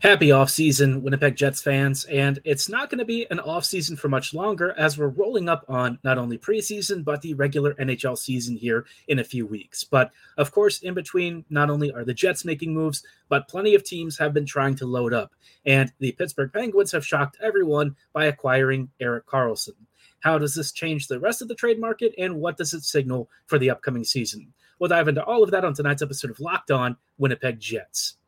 Happy offseason, Winnipeg Jets fans, and it's not going to be an offseason for much longer as we're rolling up on not only preseason, but the regular NHL season here in a few weeks. But of course, in between, not only are the Jets making moves, but plenty of teams have been trying to load up. And the Pittsburgh Penguins have shocked everyone by acquiring Erik Karlsson. How does this change the rest of the trade market, and what does it signal for the upcoming season? We'll dive into all of that on tonight's episode of Locked On Winnipeg Jets.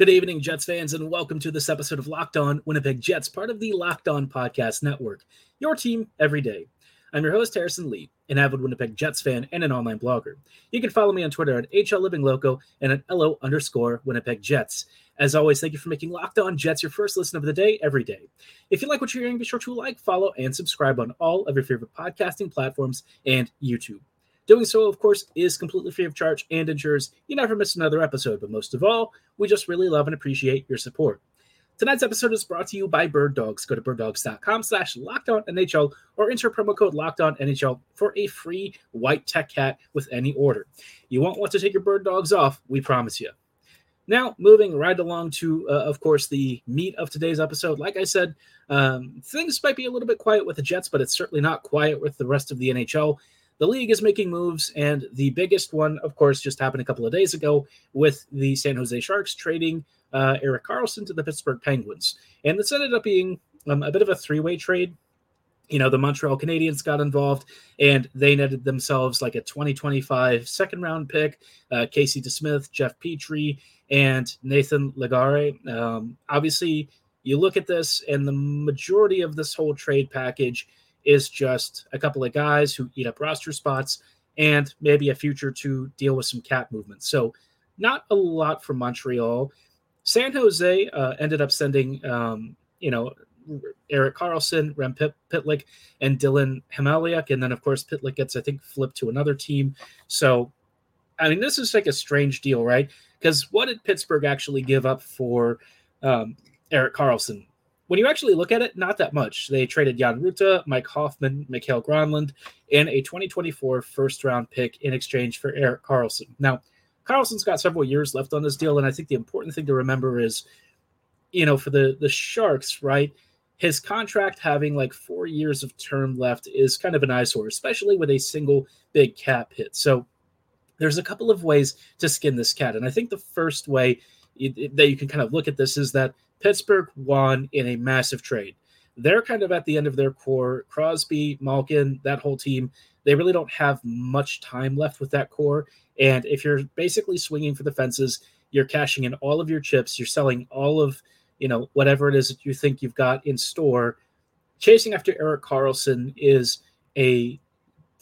Good evening, Jets fans, and welcome to this episode of Locked On Winnipeg Jets, part of the Locked On Podcast Network, your team every day. I'm your host, Harrison Lee, an avid Winnipeg Jets fan and an online blogger. You can follow me on Twitter at HLLivingLoco and at LO underscore Winnipeg Jets. As always, thank you for making Locked On Jets your first listen of the day every day. If you like what you're hearing, be sure to like, follow, and subscribe on all of your favorite podcasting platforms and YouTube. Doing so, of course, is completely free of charge and ensures you never miss another episode. But most of all, we just really love and appreciate your support. Tonight's episode is brought to you by Bird Dogs. Go to birddogs.com slash NHL or enter promo code NHL for a free white tech hat with any order. You won't want to take your bird dogs off, we promise you. Now, moving right along to, uh, of course, the meat of today's episode. Like I said, um, things might be a little bit quiet with the Jets, but it's certainly not quiet with the rest of the NHL the league is making moves, and the biggest one, of course, just happened a couple of days ago with the San Jose Sharks trading uh, Erik Karlsson to the Pittsburgh Penguins. And this ended up being um, a bit of a three way trade. You know, the Montreal Canadiens got involved and they netted themselves like a 2025 second round pick, uh, Casey DeSmith, Jeff Petry, and Nathan Legare. Um, obviously, you look at this, and the majority of this whole trade package is just a couple of guys who eat up roster spots and maybe a future to deal with some cap movement. So, not a lot from Montreal. San Jose uh, ended up sending, um, you know, Erik Karlsson, Rem Pit- Pitlick, and Dillon Hamaliuk. And then, of course, Pitlick gets, I think, flipped to another team. So, I mean, this is like a strange deal, right? Because what did Pittsburgh actually give up for um, Erik Karlsson? When you actually look at it, not that much. They traded Jan Rutta, Mike Hoffman, Mikael Granlund, and a 2024 first round pick in exchange for Erik Karlsson. Now, Karlsson's got several years left on this deal, and I think the important thing to remember is, you know, for the the Sharks, right? His contract having like four years of term left is kind of an eyesore, especially with a single big cap hit. So there's a couple of ways to skin this cat, and I think the first way that you can kind of look at this is that Pittsburgh won in a massive trade. They're kind of at the end of their core. Crosby, Malkin, that whole team, they really don't have much time left with that core. And if you're basically swinging for the fences, you're cashing in all of your chips, you're selling all of, you know, whatever it is that you think you've got in store. Chasing after Erik Karlsson is a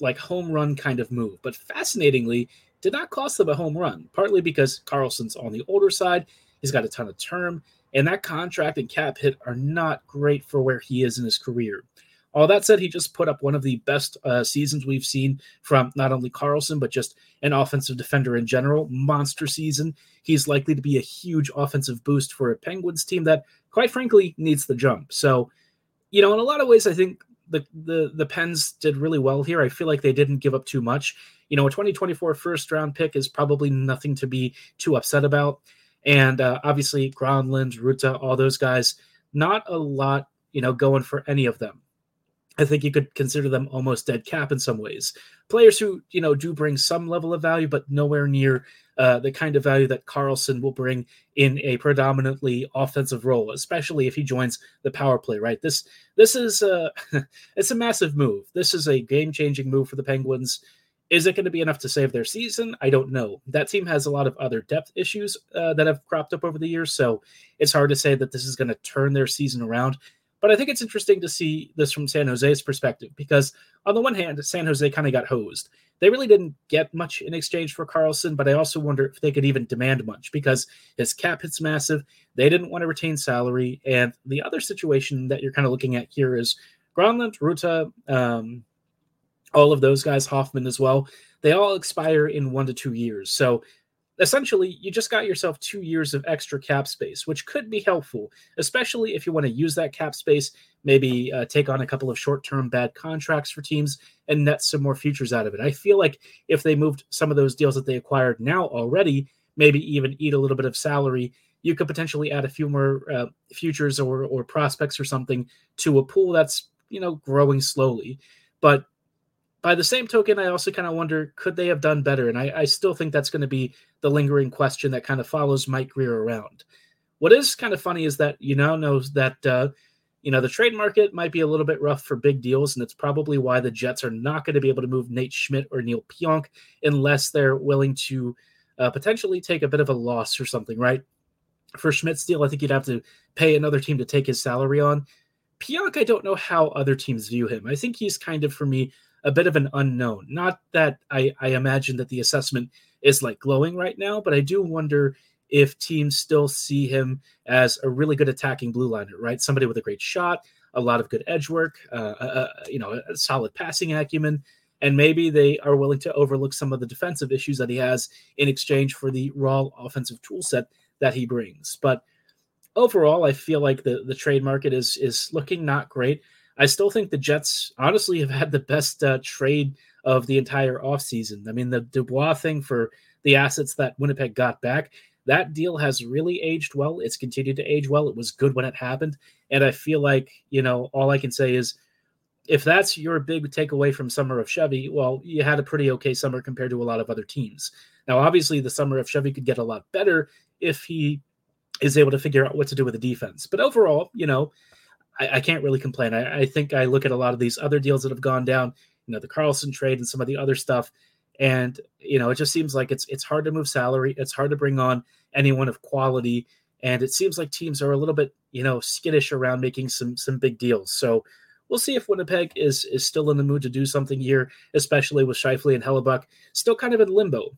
like home run kind of move. But fascinatingly, did not cost them a home run, partly because Karlsson's on the older side. He's got a ton of term. And that contract and cap hit are not great for where he is in his career. All that said, he just put up one of the best uh, seasons we've seen from not only Karlsson, but just an offensive defender in general. Monster season. He's likely to be a huge offensive boost for a Penguins team that, quite frankly, needs the jump. So, you know, in a lot of ways, I think the the the Pens did really well here. I feel like they didn't give up too much. You know, a 2024 first round pick is probably nothing to be too upset about. And uh, obviously, Granlund, Rutta, all those guys, not a lot, you know, going for any of them. I think you could consider them almost dead cap in some ways. Players who, you know, do bring some level of value, but nowhere near uh, the kind of value that Karlsson will bring in a predominantly offensive role, especially if he joins the power play. Right? This this is a it's a massive move. This is a game changing move for the Penguins. Is it going to be enough to save their season? I don't know. That team has a lot of other depth issues uh, that have cropped up over the years, so it's hard to say that this is going to turn their season around. But I think it's interesting to see this from San Jose's perspective because, on the one hand, San Jose kind of got hosed. they really didn't get much in exchange for Karlsson, but I also wonder if they could even demand much because his cap hit's massive. They didn't want to retain salary. And the other situation that you're kind of looking at here is Granlund, Rutta, um, all of those guys, Hoffman as well, they all expire in one to two years. So essentially you just got yourself two years of extra cap space, which could be helpful, especially if you want to use that cap space, maybe uh, take on a couple of short term bad contracts for teams and net some more futures out of it. I feel like if they moved some of those deals that they acquired now already, maybe even eat a little bit of salary, you could potentially add a few more uh, futures or, or prospects or something to a pool that's you know growing slowly. But by the same token, I also kind of wonder could they have done better? And I, I still think that's going to be the lingering question that kind of follows Mike Grier around. What is kind of funny is that you now know that uh, you know the trade market might be a little bit rough for big deals, and it's probably why the Jets are not going to be able to move Nate Schmidt or Neal Pionk unless they're willing to uh, potentially take a bit of a loss or something, right? For Schmidt's deal, I think you'd have to pay another team to take his salary on. Pionk, I don't know how other teams view him. I think he's kind of for me a bit of an unknown. Not that I, I imagine that the assessment is like glowing right now, but I do wonder if teams still see him as a really good attacking blue liner, right? Somebody with a great shot, a lot of good edge work, uh, uh, you know, a solid passing acumen, and maybe they are willing to overlook some of the defensive issues that he has in exchange for the raw offensive tool set that he brings. But overall, I feel like the the trade market is is looking not great. I still think the Jets honestly have had the best uh, trade of the entire offseason. I mean, the Dubois thing for the assets that Winnipeg got back, that deal has really aged well. It's continued to age well. It was good when it happened. And I feel like, you know, all I can say is if that's your big takeaway from summer of Chevy, well, you had a pretty okay summer compared to a lot of other teams. Now, obviously, the summer of Chevy could get a lot better if he is able to figure out what to do with the defense. But overall, you know, I, I can't really complain. I, I, think I look at a lot of these other deals that have gone down, you know, the Karlsson trade and some of the other stuff, and you know, it just seems like it's it's hard to move salary. It's hard to bring on anyone of quality, and it seems like teams are a little bit, you know, skittish around making some some big deals. So we'll see if Winnipeg is is still in the mood to do something here, especially with Scheifele and Hellebuyck still kind of in limbo.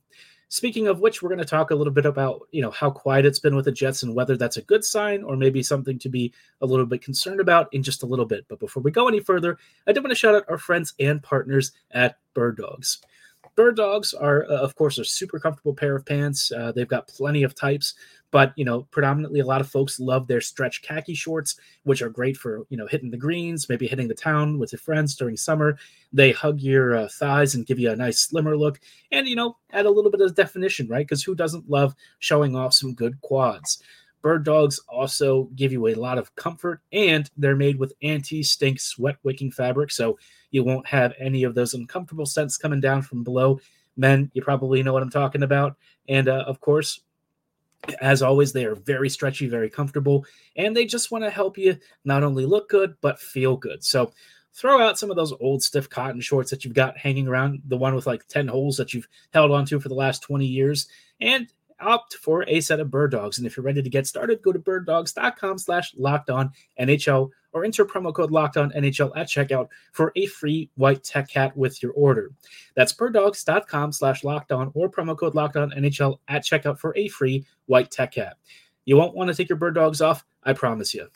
Speaking of which, we're going to talk a little bit about you know how quiet it's been with the Jets and whether that's a good sign or maybe something to be a little bit concerned about in just a little bit. But before we go any further, I do want to shout out our friends and partners at Bird Dogs. Bird Dogs are, uh, of course, a super comfortable pair of pants. Uh, they've got plenty of types, but you know, predominantly a lot of folks love their stretch khaki shorts, which are great for you know hitting the greens, maybe hitting the town with your friends during summer. They hug your uh, thighs and give you a nice slimmer look, and you know, add a little bit of definition, right? Because who doesn't love showing off some good quads? Bird dogs also give you a lot of comfort, and they're made with anti stink sweat wicking fabric. So you won't have any of those uncomfortable scents coming down from below. Men, you probably know what I'm talking about. And uh, of course, as always, they are very stretchy, very comfortable, and they just want to help you not only look good, but feel good. So throw out some of those old stiff cotton shorts that you've got hanging around, the one with like 10 holes that you've held onto for the last 20 years, and opt for a set of bird dogs. And if you're ready to get started, go to birddogs.com slash locked on NHL or enter promo code locked on NHL at checkout for a free white tech cat with your order. That's birddogs.com slash locked on or promo code locked on NHL at checkout for a free white tech cat. You won't want to take your bird dogs off, I promise you.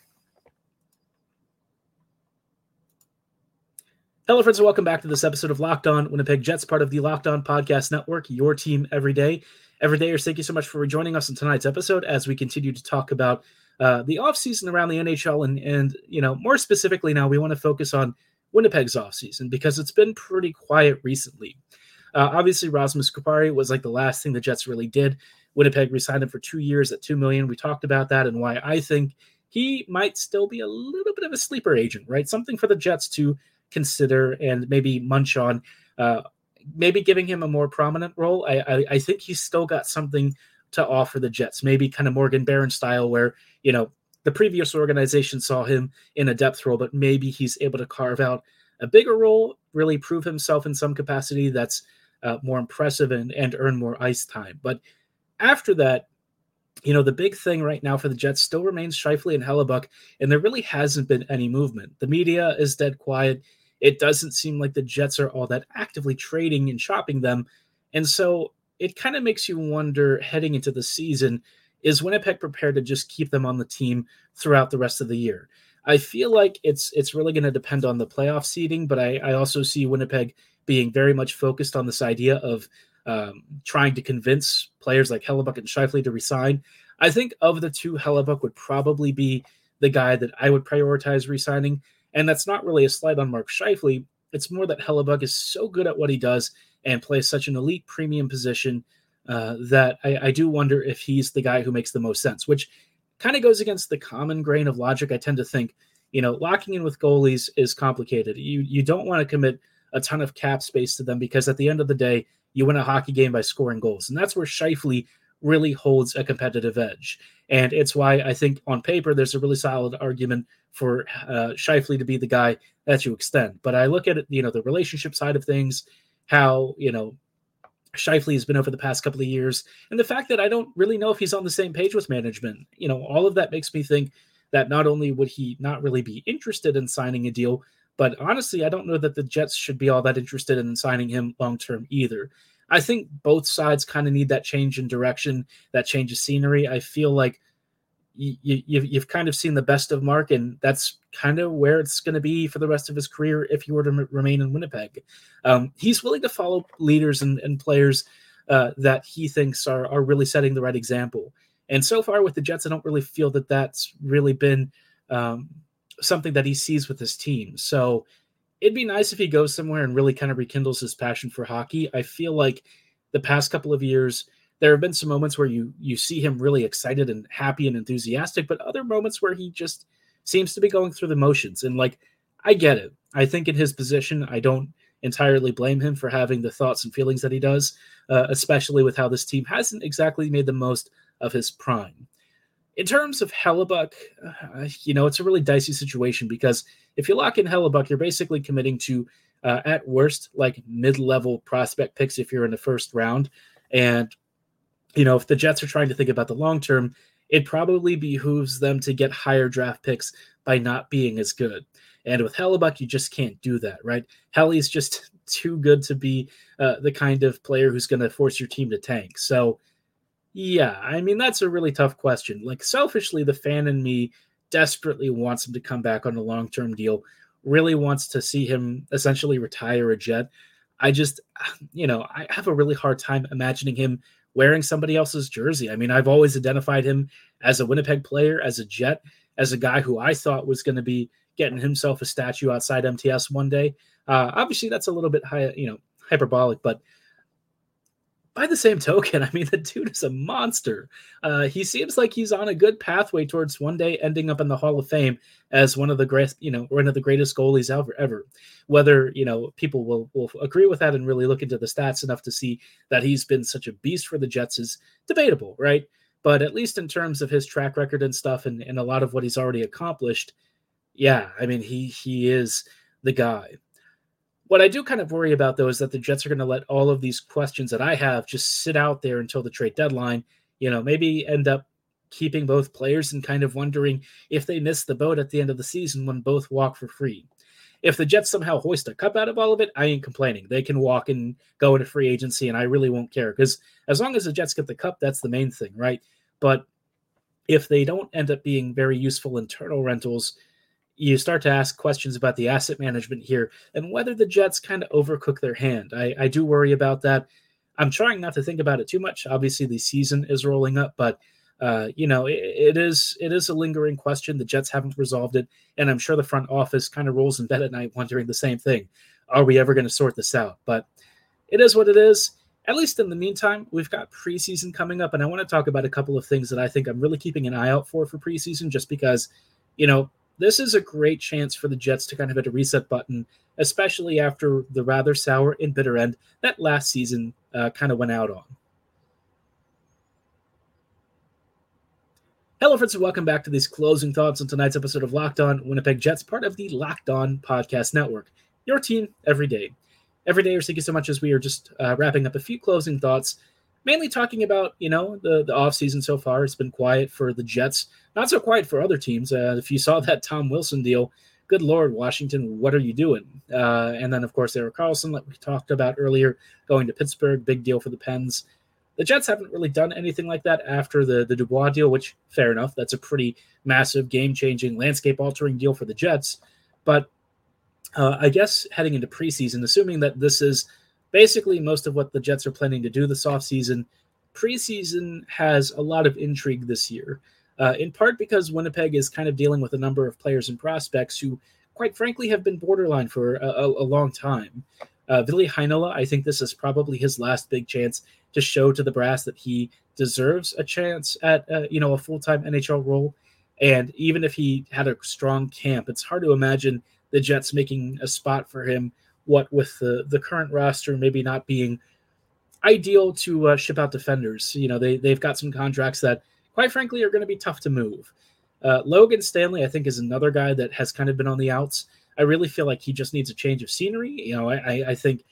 Hello, friends, and welcome back to this episode of Locked On Winnipeg Jets, part of the Locked On Podcast Network, your team every day. Every day, thank you so much for rejoining us in tonight's episode as we continue to talk about uh, the offseason around the NHL. And, and, you know, more specifically now, we want to focus on Winnipeg's offseason because it's been pretty quiet recently. Uh, obviously, Rasmus Kupari was like the last thing the Jets really did. Winnipeg re-signed him for two years at two million. We talked about that and why I think he might still be a little bit of a sleeper agent, right? Something for the Jets to consider and maybe munch on. Uh, maybe giving him a more prominent role. I, I, I think he's still got something to offer the Jets. Maybe kind of Morgan Barron style, where you know the previous organization saw him in a depth role, but maybe he's able to carve out a bigger role, really prove himself in some capacity that's uh, more impressive and and earn more ice time. But after that, you know, the big thing right now for the Jets still remains Scheifele and Hellebuyck, and there really hasn't been any movement. The media is dead quiet it doesn't seem like the Jets are all that actively trading and shopping them. And so it kind of makes you wonder heading into the season is Winnipeg prepared to just keep them on the team throughout the rest of the year? I feel like it's it's really going to depend on the playoff seeding, but I, I also see Winnipeg being very much focused on this idea of um, trying to convince players like Hellebuyck and Scheifele to resign. I think of the two, Hellebuyck would probably be the guy that I would prioritize resigning. And that's not really a slight on Mark Scheifele. It's more that Hellebuyck is so good at what he does and plays such an elite premium position uh, that I, I do wonder if he's the guy who makes the most sense, which kind of goes against the common grain of logic. I tend to think, you know, locking in with goalies is complicated. You you don't want to commit a ton of cap space to them because at the end of the day, you win a hockey game by scoring goals, and that's where Scheifele really holds a competitive edge. And it's why I think on paper there's a really solid argument for uh, Scheifele to be the guy that you extend. But I look at you know, the relationship side of things, how you know Scheifele has been over the past couple of years, and the fact that I don't really know if he's on the same page with management. You know, all of that makes me think that not only would he not really be interested in signing a deal, but honestly, I don't know that the Jets should be all that interested in signing him long term either. I think both sides kind of need that change in direction, that change of scenery. I feel like you, you, you've kind of seen the best of Mark, and that's kind of where it's going to be for the rest of his career if he were to m- remain in Winnipeg. Um, he's willing to follow leaders and, and players uh, that he thinks are, are really setting the right example. And so far with the Jets, I don't really feel that that's really been um, something that he sees with his team. So it'd be nice if he goes somewhere and really kind of rekindles his passion for hockey. I feel like the past couple of years, there have been some moments where you you see him really excited and happy and enthusiastic, but other moments where he just seems to be going through the motions. And like, I get it. I think in his position, I don't entirely blame him for having the thoughts and feelings that he does, uh, especially with how this team hasn't exactly made the most of his prime. In terms of Hellebuyck, uh, you know, it's a really dicey situation because if you lock in Hellebuyck, you're basically committing to, uh, at worst, like mid level prospect picks if you're in the first round. And, you know, if the Jets are trying to think about the long term, it probably behooves them to get higher draft picks by not being as good. And with Hellebuyck, you just can't do that, right? Helly's just too good to be uh, the kind of player who's going to force your team to tank. So, yeah, I mean, that's a really tough question. Like, selfishly, the fan in me desperately wants him to come back on a long term deal, really wants to see him essentially retire a jet. I just, you know, I have a really hard time imagining him wearing somebody else's jersey. I mean, I've always identified him as a Winnipeg player, as a Jet, as a guy who I thought was going to be getting himself a statue outside MTS one day. Uh, obviously, that's a little bit high, you know, hyperbolic, but by the same token, I mean, the dude is a monster. Uh, he seems like he's on a good pathway towards one day ending up in the Hall of Fame as one of the great, you know, one of the greatest goalies ever. Ever, whether you know people will will agree with that and really look into the stats enough to see that he's been such a beast for the Jets is debatable, right? But at least in terms of his track record and stuff, and, and a lot of what he's already accomplished, yeah, I mean, he he is the guy. What I do kind of worry about though is that the Jets are going to let all of these questions that I have just sit out there until the trade deadline. You know, maybe end up keeping both players and kind of wondering if they miss the boat at the end of the season when both walk for free. If the Jets somehow hoist a cup out of all of it, I ain't complaining. They can walk and go into free agency, and I really won't care because as long as the Jets get the cup, that's the main thing, right? But if they don't end up being very useful internal rentals, you start to ask questions about the asset management here and whether the Jets kind of overcook their hand. I, I do worry about that. I'm trying not to think about it too much. Obviously, the season is rolling up, but uh, you know, it, it is it is a lingering question. The Jets haven't resolved it, and I'm sure the front office kind of rolls in bed at night wondering the same thing: Are we ever going to sort this out? But it is what it is. At least in the meantime, we've got preseason coming up, and I want to talk about a couple of things that I think I'm really keeping an eye out for for preseason, just because, you know, this is a great chance for the Jets to kind of hit a reset button, especially after the rather sour and bitter end that last season uh, kind of went out on. Hello, friends, and welcome back to these closing thoughts on tonight's episode of Locked On Winnipeg Jets, part of the Locked On Podcast Network. Your team every day. Every day, or thank you so much as we are just uh, wrapping up a few closing thoughts mainly talking about you know the the offseason so far it's been quiet for the jets not so quiet for other teams uh, if you saw that tom wilson deal good Lord, Washington, what are you doing? Uh, and then, of course, Erik Karlsson, like we talked about earlier, going to Pittsburgh, big deal for the Pens. The Jets haven't really done anything like that after the, the Dubois deal, which, fair enough, that's a pretty massive, game changing, landscape altering deal for the Jets. But uh, I guess heading into preseason, assuming that this is basically most of what the Jets are planning to do this offseason, preseason has a lot of intrigue this year uh, in part because Winnipeg is kind of dealing with a number of players and prospects who, quite frankly, have been borderline for a, a, a long time. Uh, Ville Heinola, I think this is probably his last big chance to show to the brass that he deserves a chance at uh, you know a full time NHL role. And even if he had a strong camp, it's hard to imagine the Jets making a spot for him. What with the the current roster maybe not being ideal to uh, ship out defenders. You know they they've got some contracts that quite frankly, are going to be tough to move. Uh, Logan Stanley, I think, is another guy that has kind of been on the outs. I really feel like he just needs a change of scenery. You know, I, I think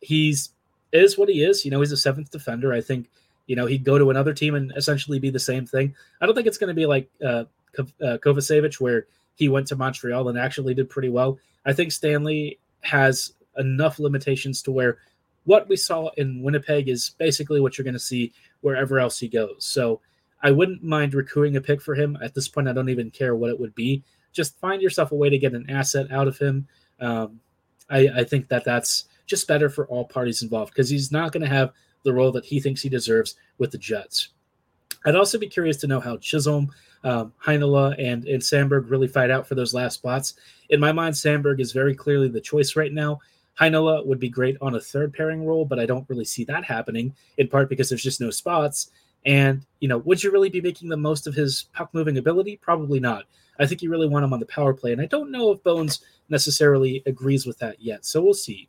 he's is what he is. You know, he's a seventh defender. I think, you know, he'd go to another team and essentially be the same thing. I don't think it's going to be like uh, uh, Kovacevic, where he went to Montreal and actually did pretty well. I think Stanley has enough limitations to where what we saw in Winnipeg is basically what you're going to see wherever else he goes. So I wouldn't mind recruiting a pick for him. At this point, I don't even care what it would be. Just find yourself a way to get an asset out of him. Um, I, I think that that's just better for all parties involved because he's not going to have the role that he thinks he deserves with the Jets. I'd also be curious to know how Chisholm, um, Heinola, and, and Samberg really fight out for those last spots. In my mind, Samberg is very clearly the choice right now. Heinola would be great on a third pairing role, but I don't really see that happening, in part because there's just no spots. And, you know, would you really be making the most of his puck moving ability? Probably not. I think you really want him on the power play. And I don't know if Bones necessarily agrees with that yet. So we'll see.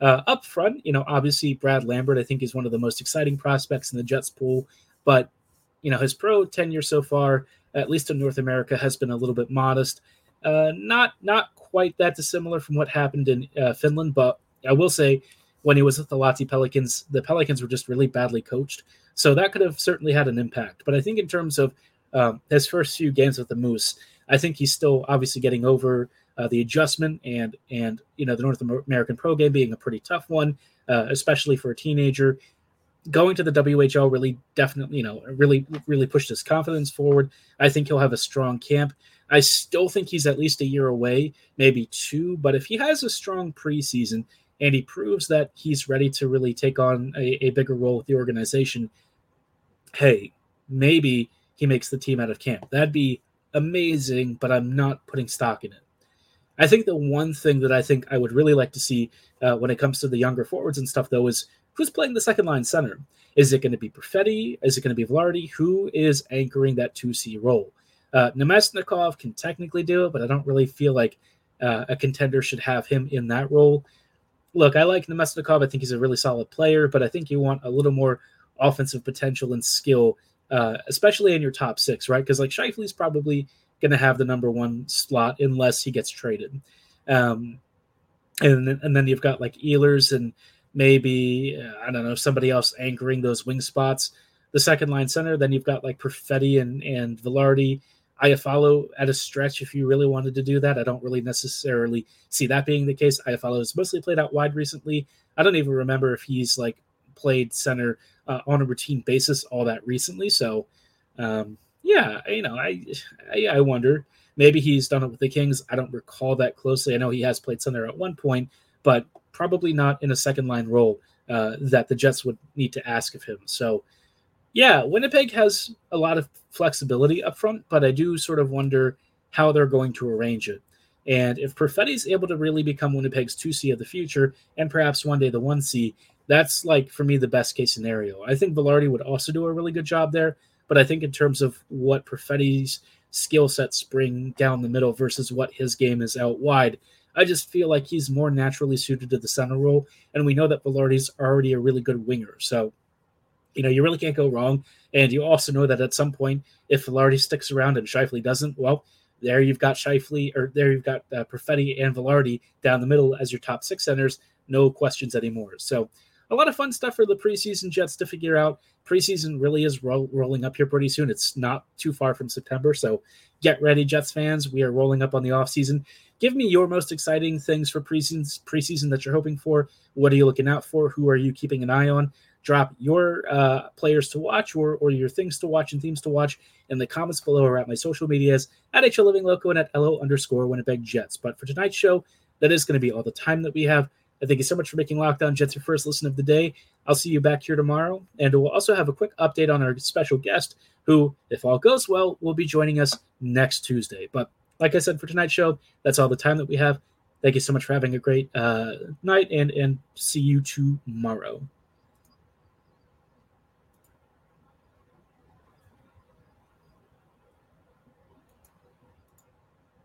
Uh, up front, you know, obviously Brad Lambert, I think, is one of the most exciting prospects in the Jets pool. But, you know, his pro tenure so far, at least in North America, has been a little bit modest. Uh, not not quite that dissimilar from what happened in uh, Finland, but I will say when he was with the Lahti Pelicans, the Pelicans were just really badly coached. So that could have certainly had an impact. But I think in terms of um, his first few games with the Moose, I think he's still obviously getting over uh, the adjustment and and you know the North American pro game being a pretty tough one, uh, especially for a teenager. Going to the WHL really definitely you know really really pushed his confidence forward. I think he'll have a strong camp. I still think he's at least a year away, maybe two. But if he has a strong preseason and he proves that he's ready to really take on a, a bigger role with the organization, hey, maybe he makes the team out of camp. That'd be amazing, but I'm not putting stock in it. I think the one thing that I think I would really like to see uh, when it comes to the younger forwards and stuff, though, is who's playing the second line center. Is it going to be Perfetti? Is it going to be Vilardi? Who is anchoring that 2C role? Uh, Namestnikov can technically do it, but I don't really feel like uh, a contender should have him in that role look, I like Namestnikov. I think he's a really solid player, but I think you want a little more offensive potential and skill, uh, especially in your top six, right? Because like Scheifele's probably going to have the number one slot unless he gets traded. Um, and and then you've got like Ehlers and maybe uh, I don't know somebody else anchoring those wing spots. The second line center. Then you've got like Perfetti and and Vilardi Iafallo at a stretch if you really wanted to do that. I don't really necessarily see that being the case. Iafallo has mostly played out wide recently. I don't even remember if he's like played center uh, on a routine basis all that recently. So, um, yeah, you know, I, I, I wonder. Maybe he's done it with the Kings. I don't recall that closely. I know he has played center at one point, but probably not in a second line role uh, that the Jets would need to ask of him. So, yeah, Winnipeg has a lot of flexibility up front, but I do sort of wonder how they're going to arrange it. And if Perfetti is able to really become Winnipeg's 2C of the future and perhaps one day the 1C, that's like for me the best case scenario. I think Vilardi would also do a really good job there, but I think in terms of what Perfetti's skill sets bring down the middle versus what his game is out wide, I just feel like he's more naturally suited to the center role. And we know that Vilardi's already a really good winger. So you know, you really can't go wrong. And you also know that at some point, if Vilardi sticks around and Scheifele doesn't, well, there you've got Scheifele, or there you've got uh, Perfetti and Vilardi down the middle as your top six centers. No questions anymore. So a lot of fun stuff for the preseason Jets to figure out. Preseason really is ro- rolling up here pretty soon. It's not too far from September, so get ready, Jets fans. We are rolling up on the offseason. Give me your most exciting things for preseason preseason that you're hoping for. What are you looking out for? Who are you keeping an eye on? Drop your uh, players to watch or, or your things to watch and themes to watch in the comments below or at my social medias at HL Living Loco and at LO underscore Winnipeg Jets. But for tonight's show, that is going to be all the time that we have. I thank you so much for making Locked On Jets your first listen of the day. I'll see you back here tomorrow. And we'll also have a quick update on our special guest, who, if all goes well, will be joining us next Tuesday. But like I said, for tonight's show, that's all the time that we have. Thank you so much for having a great uh, night and, and see you tomorrow.